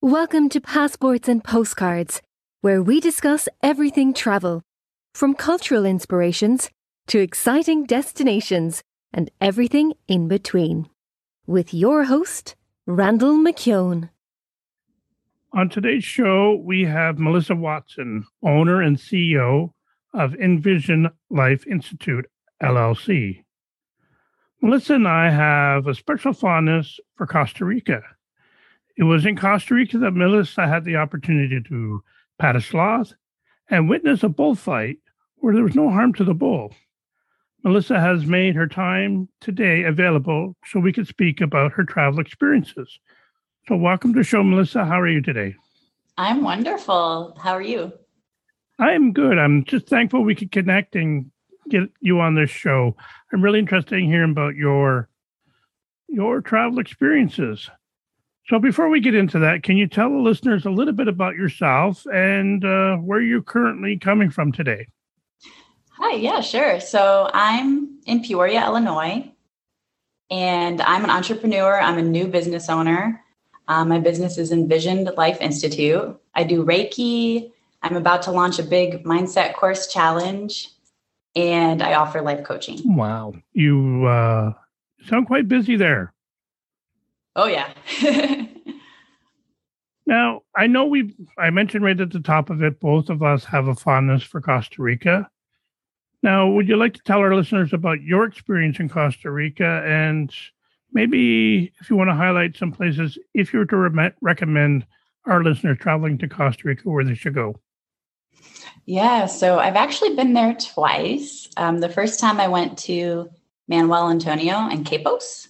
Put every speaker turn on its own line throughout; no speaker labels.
Welcome to Passports and Postcards, where we discuss everything travel, from cultural inspirations to exciting destinations and everything in between. With your host, Randall McKeown.
On today's show, we have Melissa Watson, owner and CEO of Envision Life Institute, LLC. Melissa and I have a special fondness for Costa Rica. It was in Costa Rica that Melissa had the opportunity to pat a sloth and witness a bullfight where there was no harm to the bull. Melissa has made her time today available so we could speak about her travel experiences. So, welcome to the show, Melissa. How are you today?
I'm wonderful. How are you?
I'm good. I'm just thankful we could connect and get you on this show. I'm really interested in hearing about your your travel experiences. So, before we get into that, can you tell the listeners a little bit about yourself and uh, where you're currently coming from today?
Hi, yeah, sure. So I'm in Peoria, Illinois, and I'm an entrepreneur. I'm a new business owner. Um, my business is Envisioned Life Institute. I do Reiki. I'm about to launch a big mindset course challenge, and I offer life coaching.
Wow, you uh, sound quite busy there.
Oh yeah.
now I know we. I mentioned right at the top of it. Both of us have a fondness for Costa Rica. Now, would you like to tell our listeners about your experience in Costa Rica and maybe if you want to highlight some places, if you were to re- recommend our listeners traveling to Costa Rica, where they should go?
Yeah, so I've actually been there twice. Um, the first time I went to Manuel Antonio and Quepos.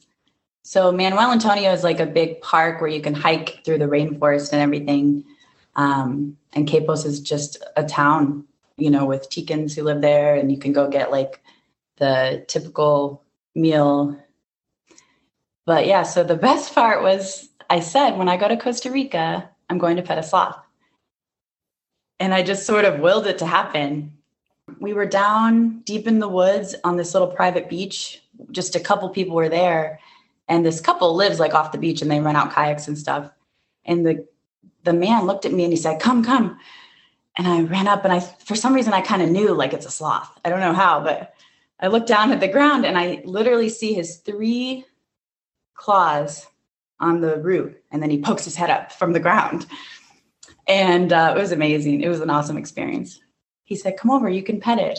So Manuel Antonio is like a big park where you can hike through the rainforest and everything. Um, and Quepos is just a town you know, with Ticans who live there, and you can go get like the typical meal. But yeah, so the best part was I said, when I go to Costa Rica, I'm going to pet a sloth. And I just sort of willed it to happen. We were down deep in the woods on this little private beach. Just a couple people were there. And this couple lives like off the beach and they rent out kayaks and stuff. And the the man looked at me and he said, Come, come and I ran up and I, for some reason, I kind of knew like it's a sloth. I don't know how, but I looked down at the ground and I literally see his three claws on the root. And then he pokes his head up from the ground. And uh, it was amazing. It was an awesome experience. He said, Come over, you can pet it.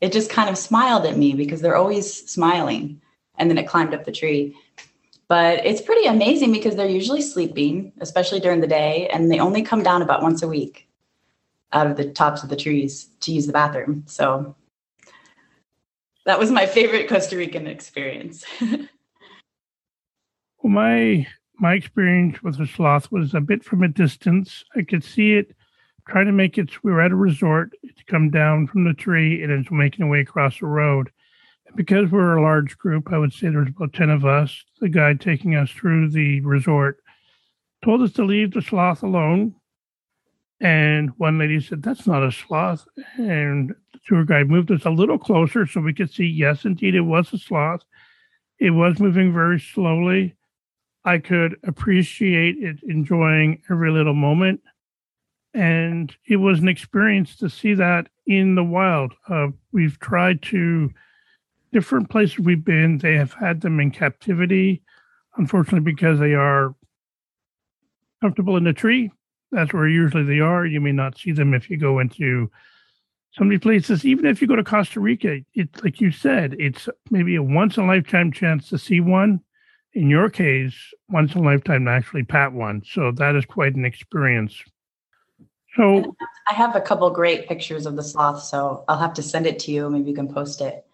It just kind of smiled at me because they're always smiling. And then it climbed up the tree. But it's pretty amazing because they're usually sleeping, especially during the day, and they only come down about once a week out of the tops of the trees to use the bathroom. So that was my favorite Costa Rican experience. well,
my my experience with the sloth was a bit from a distance. I could see it trying to make its. We were at a resort. It's come down from the tree and it's making its way across the road. Because we're a large group, I would say there was about ten of us. The guide taking us through the resort told us to leave the sloth alone and one lady said, That's not a sloth. And the tour guide moved us a little closer so we could see, yes, indeed, it was a sloth. It was moving very slowly. I could appreciate it enjoying every little moment. And it was an experience to see that in the wild. Uh, we've tried to, different places we've been, they have had them in captivity, unfortunately, because they are comfortable in the tree that's where usually they are. You may not see them if you go into some of these places. Even if you go to Costa Rica, it's like you said, it's maybe a once in a lifetime chance to see one. In your case, once in a lifetime to actually pat one. So that is quite an experience. So
I have a couple great pictures of the sloth, so I'll have to send it to you. Maybe you can post it.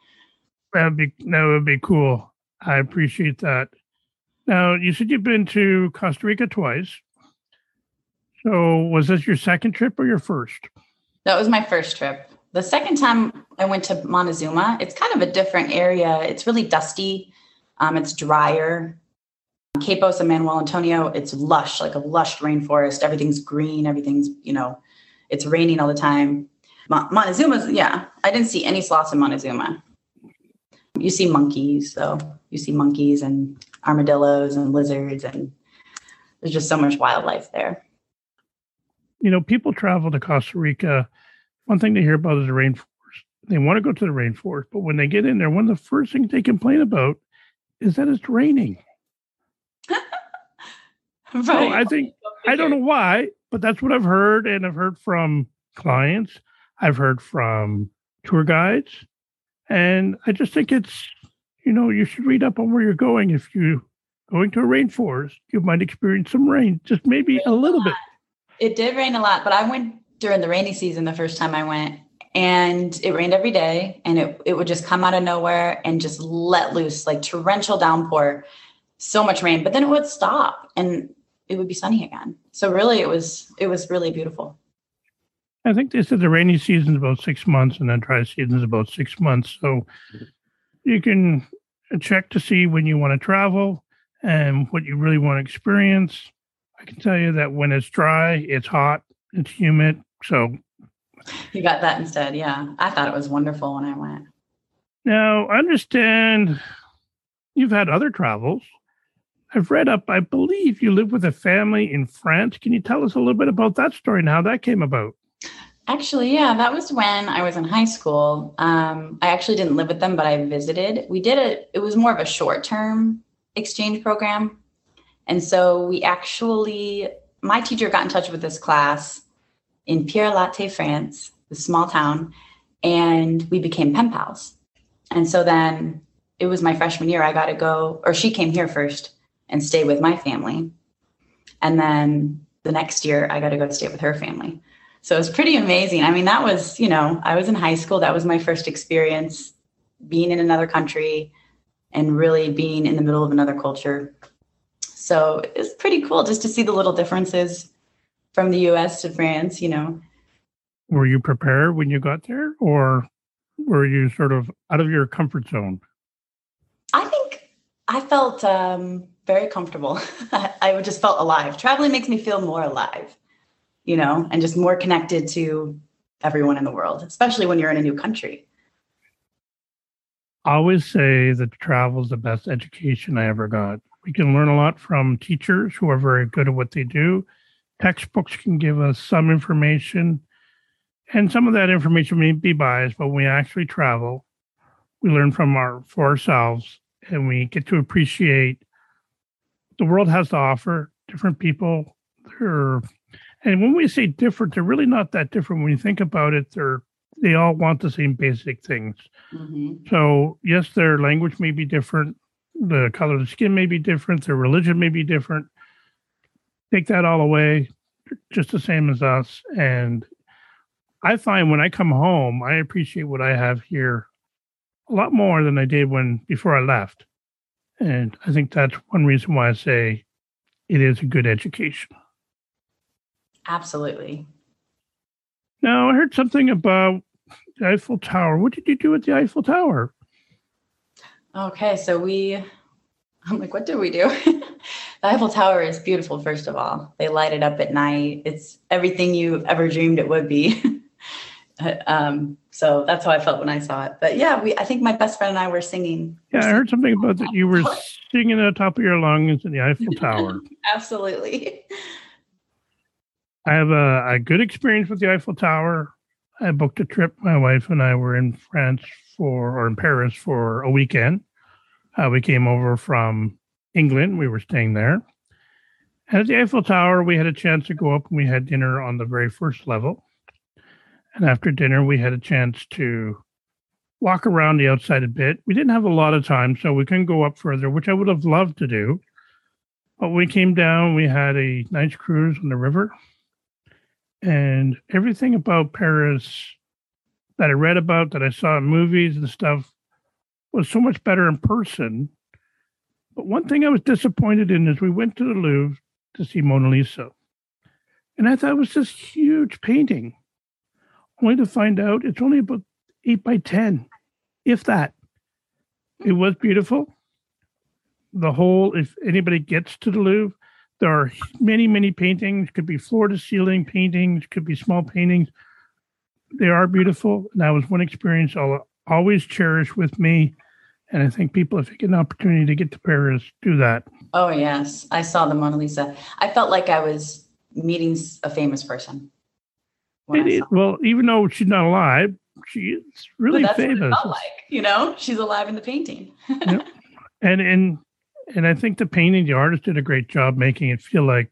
That'd be that would be cool. I appreciate that. Now you said you've been to Costa Rica twice. So, was this your second trip or your first?
That was my first trip. The second time I went to Montezuma, it's kind of a different area. It's really dusty. Um, it's drier. Quepos and Manuel Antonio, it's lush, like a lush rainforest. Everything's green. Everything's, you know, it's raining all the time. Montezuma's, yeah, I didn't see any sloths in Montezuma. You see monkeys, so You see monkeys and armadillos and lizards and there's just so much wildlife there.
You know, people travel to Costa Rica. One thing they hear about is the rainforest. They want to go to the rainforest, but when they get in there, one of the first things they complain about is that it's raining. right. So I think I don't know why, but that's what I've heard, and I've heard from clients. I've heard from tour guides, and I just think it's you know you should read up on where you're going. If you're going to a rainforest, you might experience some rain, just maybe a little bit.
It did rain a lot, but I went during the rainy season the first time I went, and it rained every day, and it it would just come out of nowhere and just let loose like torrential downpour, so much rain, but then it would stop and it would be sunny again. So really, it was it was really beautiful.
I think they said the rainy season is about six months, and then dry season is about six months. So you can check to see when you want to travel and what you really want to experience. I can tell you that when it's dry, it's hot, it's humid. So
you got that instead. Yeah. I thought it was wonderful when I went.
Now, I understand you've had other travels. I've read up, I believe you live with a family in France. Can you tell us a little bit about that story and how that came about?
Actually, yeah, that was when I was in high school. Um, I actually didn't live with them, but I visited. We did it, it was more of a short term exchange program. And so we actually, my teacher got in touch with this class in Pierrelatte, France, the small town, and we became pen pals. And so then it was my freshman year. I got to go, or she came here first and stay with my family. And then the next year, I got to go stay with her family. So it was pretty amazing. I mean, that was, you know, I was in high school. That was my first experience being in another country and really being in the middle of another culture. So it's pretty cool just to see the little differences from the US to France, you know.
Were you prepared when you got there or were you sort of out of your comfort zone?
I think I felt um, very comfortable. I just felt alive. Traveling makes me feel more alive, you know, and just more connected to everyone in the world, especially when you're in a new country.
I always say that travel is the best education I ever got. We can learn a lot from teachers who are very good at what they do. Textbooks can give us some information, and some of that information may be biased, but when we actually travel, we learn from our for ourselves and we get to appreciate the world has to offer. Different people, they're, and when we say different, they're really not that different. When you think about it, they're they all want the same basic things. Mm-hmm. So yes, their language may be different, the color of the skin may be different, their religion may be different. Take that all away, just the same as us. And I find when I come home, I appreciate what I have here a lot more than I did when before I left. And I think that's one reason why I say it is a good education.
Absolutely.
Now, I heard something about the Eiffel Tower. What did you do at the Eiffel Tower?
Okay, so we, I'm like, what did we do? the Eiffel Tower is beautiful, first of all. They light it up at night. It's everything you've ever dreamed it would be. um, so that's how I felt when I saw it. But yeah, we I think my best friend and I were singing.
Yeah, I heard something about that. You were singing at the top of your lungs in the Eiffel Tower.
Absolutely.
I have a, a good experience with the Eiffel Tower. I booked a trip. My wife and I were in France for, or in Paris for a weekend. Uh, we came over from England. We were staying there. And at the Eiffel Tower, we had a chance to go up and we had dinner on the very first level. And after dinner, we had a chance to walk around the outside a bit. We didn't have a lot of time, so we couldn't go up further, which I would have loved to do. But we came down, we had a nice cruise on the river. And everything about Paris that I read about, that I saw in movies and stuff, was so much better in person. But one thing I was disappointed in is we went to the Louvre to see Mona Lisa. And I thought it was this huge painting only to find out it's only about eight by 10, if that. It was beautiful. The whole, if anybody gets to the Louvre, there are many, many paintings, could be floor to ceiling paintings, could be small paintings. They are beautiful. And that was one experience I'll always cherish with me And I think people, if you get an opportunity to get to Paris, do that.
Oh, yes. I saw the Mona Lisa. I felt like I was meeting a famous person.
It, it, well, even though she's not alive, she is really famous.
like, you know, she's alive in the painting.
yep. And and and I think the painting, the artist did a great job making it feel like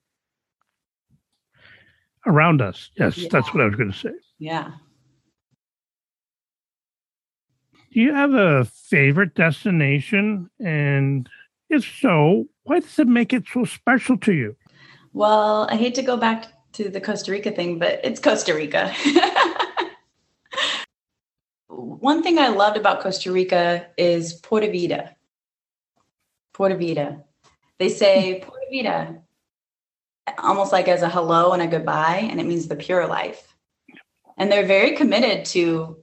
around us. Yes, yeah. that's what I was going to say.
Yeah.
Do you have a favorite destination? And if so, why does it make it so special to you?
Well, I hate to go back to the Costa Rica thing, but it's Costa Rica. One thing I loved about Costa Rica is Pura Vida. Pura Vida. They say Pura Vida almost like as a hello and a goodbye, and it means the pure life. And they're very committed to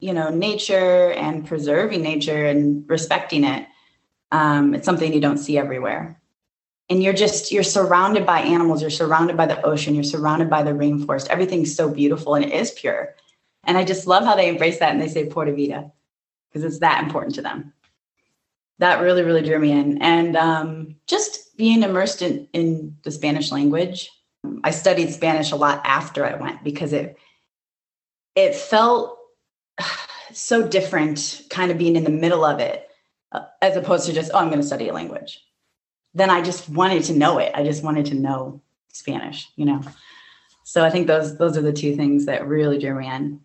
you know nature and preserving nature and respecting it. Um, it's something you don't see everywhere. And you're just you're surrounded by animals you're surrounded by the ocean you're surrounded by the rainforest. Everything's so beautiful and it is pure. And i just love how they embrace that and they say pura vida because it's that important to them that really really drew me in. And um, just being immersed in in the spanish language i studied spanish a lot after i went because it it felt so different kind of being in the middle of it uh, as opposed to just oh i'm going to study a language. Then i just wanted to know it. I just wanted to know spanish you know? So i think those those are the two things that really drew me in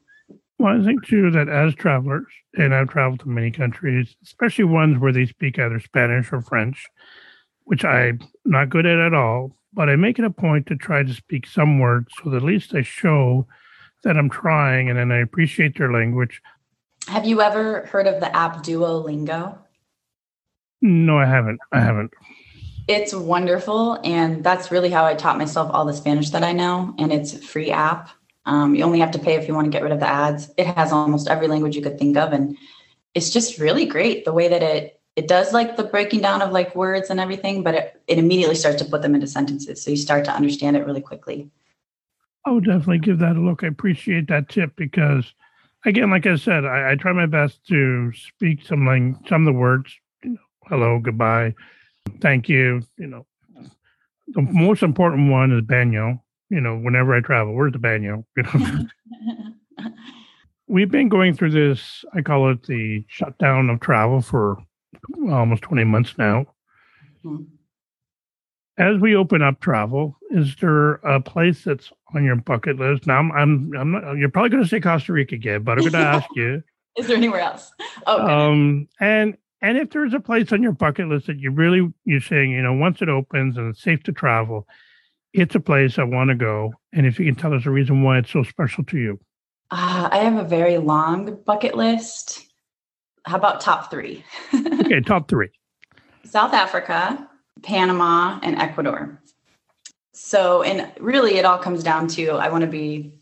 well i think too that as travelers and i've traveled to many countries especially ones where they speak either spanish or french which i'm not good at at all but i make it a point to try to speak some words so that at least i show that I'm trying and then I appreciate their language.
Have you ever heard of the app Duolingo?
No, I haven't. I haven't.
It's wonderful. And that's really how I taught myself all the Spanish that I know. And it's a free app. Um, you only have to pay if you want to get rid of the ads. It has almost every language you could think of. And it's just really great the way that it it does like the breaking down of like words and everything, but it, it immediately starts to put them into sentences. So you start to understand it really quickly.
I would definitely give that a look. I appreciate that tip because, again, like I said, I, I try my best to speak some like some of the words. You know, hello, goodbye, thank you. You know, the most important one is baño. You know, whenever I travel, where's the baño? You know. We've been going through this. I call it the shutdown of travel for almost twenty months now. Mm-hmm as we open up travel, is there a place that's on your bucket list? Now, I'm, I'm, I'm not. You're probably going to say Costa Rica again, but I'm going to ask you:
Is there anywhere else?
Oh, um, and and if there's a place on your bucket list that you really you're saying, you know, once it opens and it's safe to travel, it's a place I want to go. And if you can tell us a reason why it's so special to you.
Uh, I have a very long bucket list. How about top three?
okay, top three.
South Africa, Panama, and Ecuador. So, and really, it all comes down to I want to be,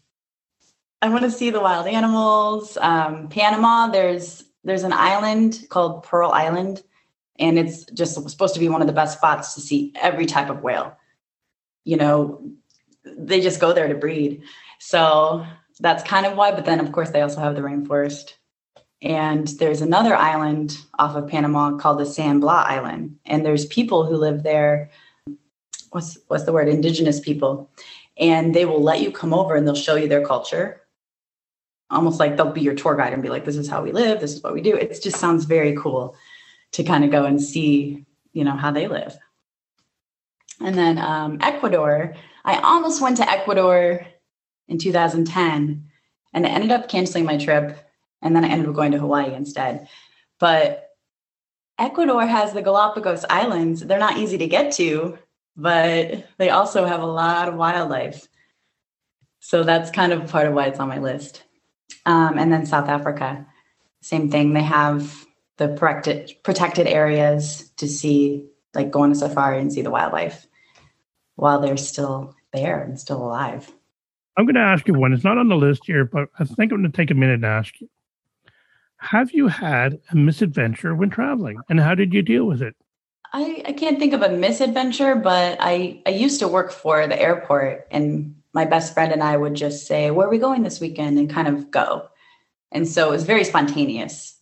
I want to see the wild animals. Um, Panama, there's there's an island called Pearl Island, and it's just supposed to be one of the best spots to see every type of whale. You know, they just go there to breed. So that's kind of why. But then, of course, they also have the rainforest. And there's another island off of Panama called the San Blas Island. And there's people who live there. What's what's the word? Indigenous people. And they will let you come over and they'll show you their culture. Almost like they'll be your tour guide and be like, this is how we live, this is what we do. It just sounds very cool to kind of go and see, you know, how they live. And then um, Ecuador, I almost went to Ecuador in 2010 and I ended up canceling my trip and then I ended up going to Hawaii instead. But Ecuador has the Galapagos Islands. They're not easy to get to, but they also have a lot of wildlife. So that's kind of part of why it's on my list. Um, and then South Africa, same thing. They have the protected protected areas to see, like go on a safari and see the wildlife while they're still there and still alive.
I'm going to ask you one. It's not on the list here, but I think I'm going to take a minute and ask you. Have you had a misadventure when traveling, and how did you deal with it?
I, I can't think of a misadventure, but I, I used to work for the airport, and my best friend and I would just say, Where are we going this weekend? and kind of go. And so it was very spontaneous.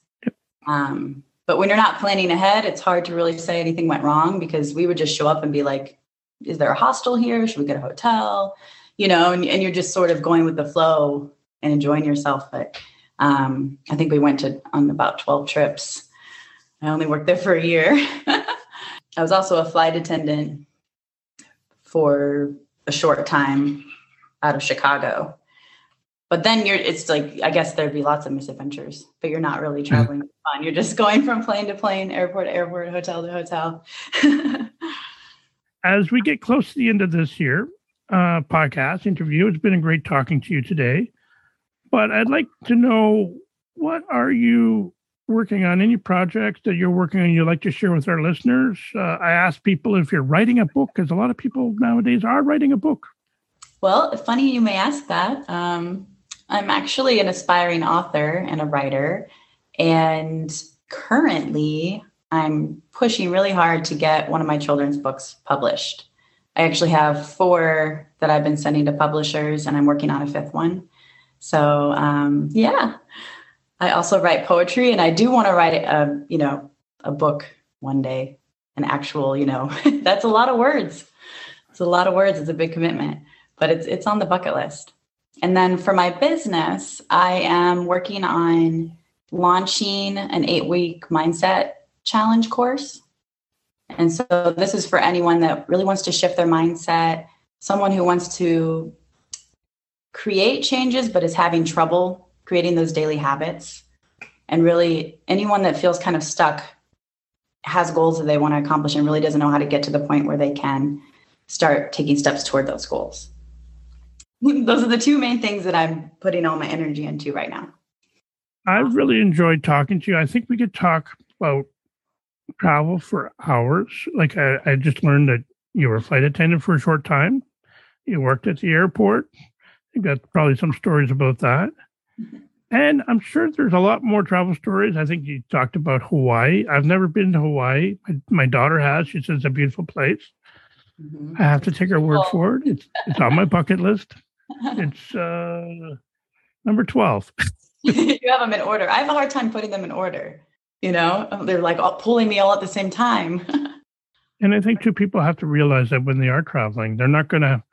Um, But when you're not planning ahead, it's hard to really say anything went wrong because we would just show up and be like, is there a hostel here? Should we get a hotel? You know, and, and you're just sort of going with the flow and enjoying yourself. But um, I think we went to on about 12 trips. I only worked there for a year. I was also a flight attendant for a short time out of Chicago. But then you're it's like I guess there'd be lots of misadventures, but you're not really traveling fun. You're just going from plane to plane, airport to airport, hotel to hotel.
As we get close to the end of this year uh, podcast interview, it's been a great talking to you today. But I'd like to know what are you working on? Any projects that you're working on you'd like to share with our listeners? Uh, I ask people if you're writing a book, because a lot of people nowadays are writing a book.
Well, funny you may ask that. Um, I'm actually an aspiring author and a writer, and currently I'm pushing really hard to get one of my children's books published. I actually have four that I've been sending to publishers, and I'm working on a fifth one. So, um, yeah, I also write poetry, and I do want to write a, you know, a book one day. An actual, you know, that's a lot of words. It's a lot of words. It's a big commitment, but it's it's on the bucket list. And then for my business, I am working on launching an eight week mindset challenge course. And so this is for anyone that really wants to shift their mindset, someone who wants to create changes but is having trouble creating those daily habits. And really, anyone that feels kind of stuck has goals that they want to accomplish and really doesn't know how to get to the point where they can start taking steps toward those goals. those are the two main things that I'm putting all my energy into right now.
I really enjoyed talking to you. I think we could talk about travel for hours. Like I, I just learned that you were a flight attendant for a short time. You worked at the airport. You got probably some stories about that. Mm-hmm. And I'm sure there's a lot more travel stories. I think you talked about Hawaii. I've never been to Hawaii. My, my daughter has. She says it's a beautiful place. Mm-hmm. I have to take her word for it. It's, it's on my bucket list. It's uh, number 12.
you have them in order. I have a hard time putting them in order. You know, they're like all, pulling me all at the same time.
and I think two people have to realize that when they are traveling, they're not going to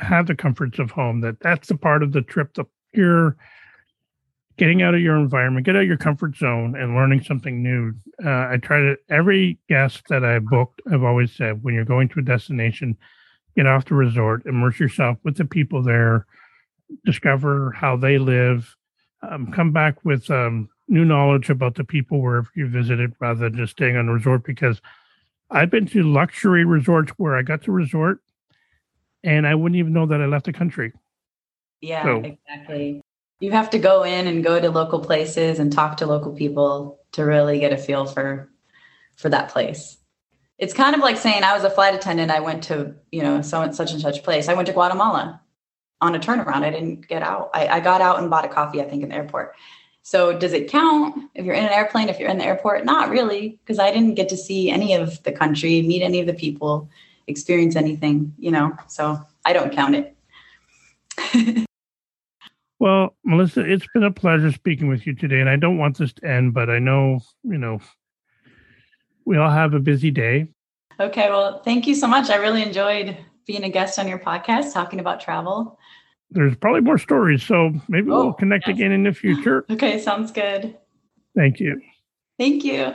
have the comforts of home. That that's the part of the trip that you're getting out of your environment, get out of your comfort zone, and learning something new. Uh, I try to every guest that I booked, I've always said when you're going to a destination, get off the resort, immerse yourself with the people there, discover how they live, um, come back with um, new knowledge about the people wherever you visited rather than just staying on the resort. Because I've been to luxury resorts where I got to resort and I wouldn't even know that I left the country.
Yeah, so, exactly. You have to go in and go to local places and talk to local people to really get a feel for for that place it's kind of like saying I was a flight attendant. I went to, you know, so and such and such place. I went to Guatemala on a turnaround. I didn't get out. I, I got out and bought a coffee, I think, in the airport. So does it count if you're in an airplane, if you're in the airport? Not really, because I didn't get to see any of the country, meet any of the people, experience anything, you know. So I don't count
it. well, Melissa, it's been a pleasure speaking with you today. And I don't want this to end, but I know, you know, we all have a busy day.
Okay. Well, thank you so much. I really enjoyed being a guest on your podcast, talking about travel.
There's probably more stories. So maybe oh, we'll connect yes. again in the future.
Okay. Sounds good.
Thank you.
Thank you.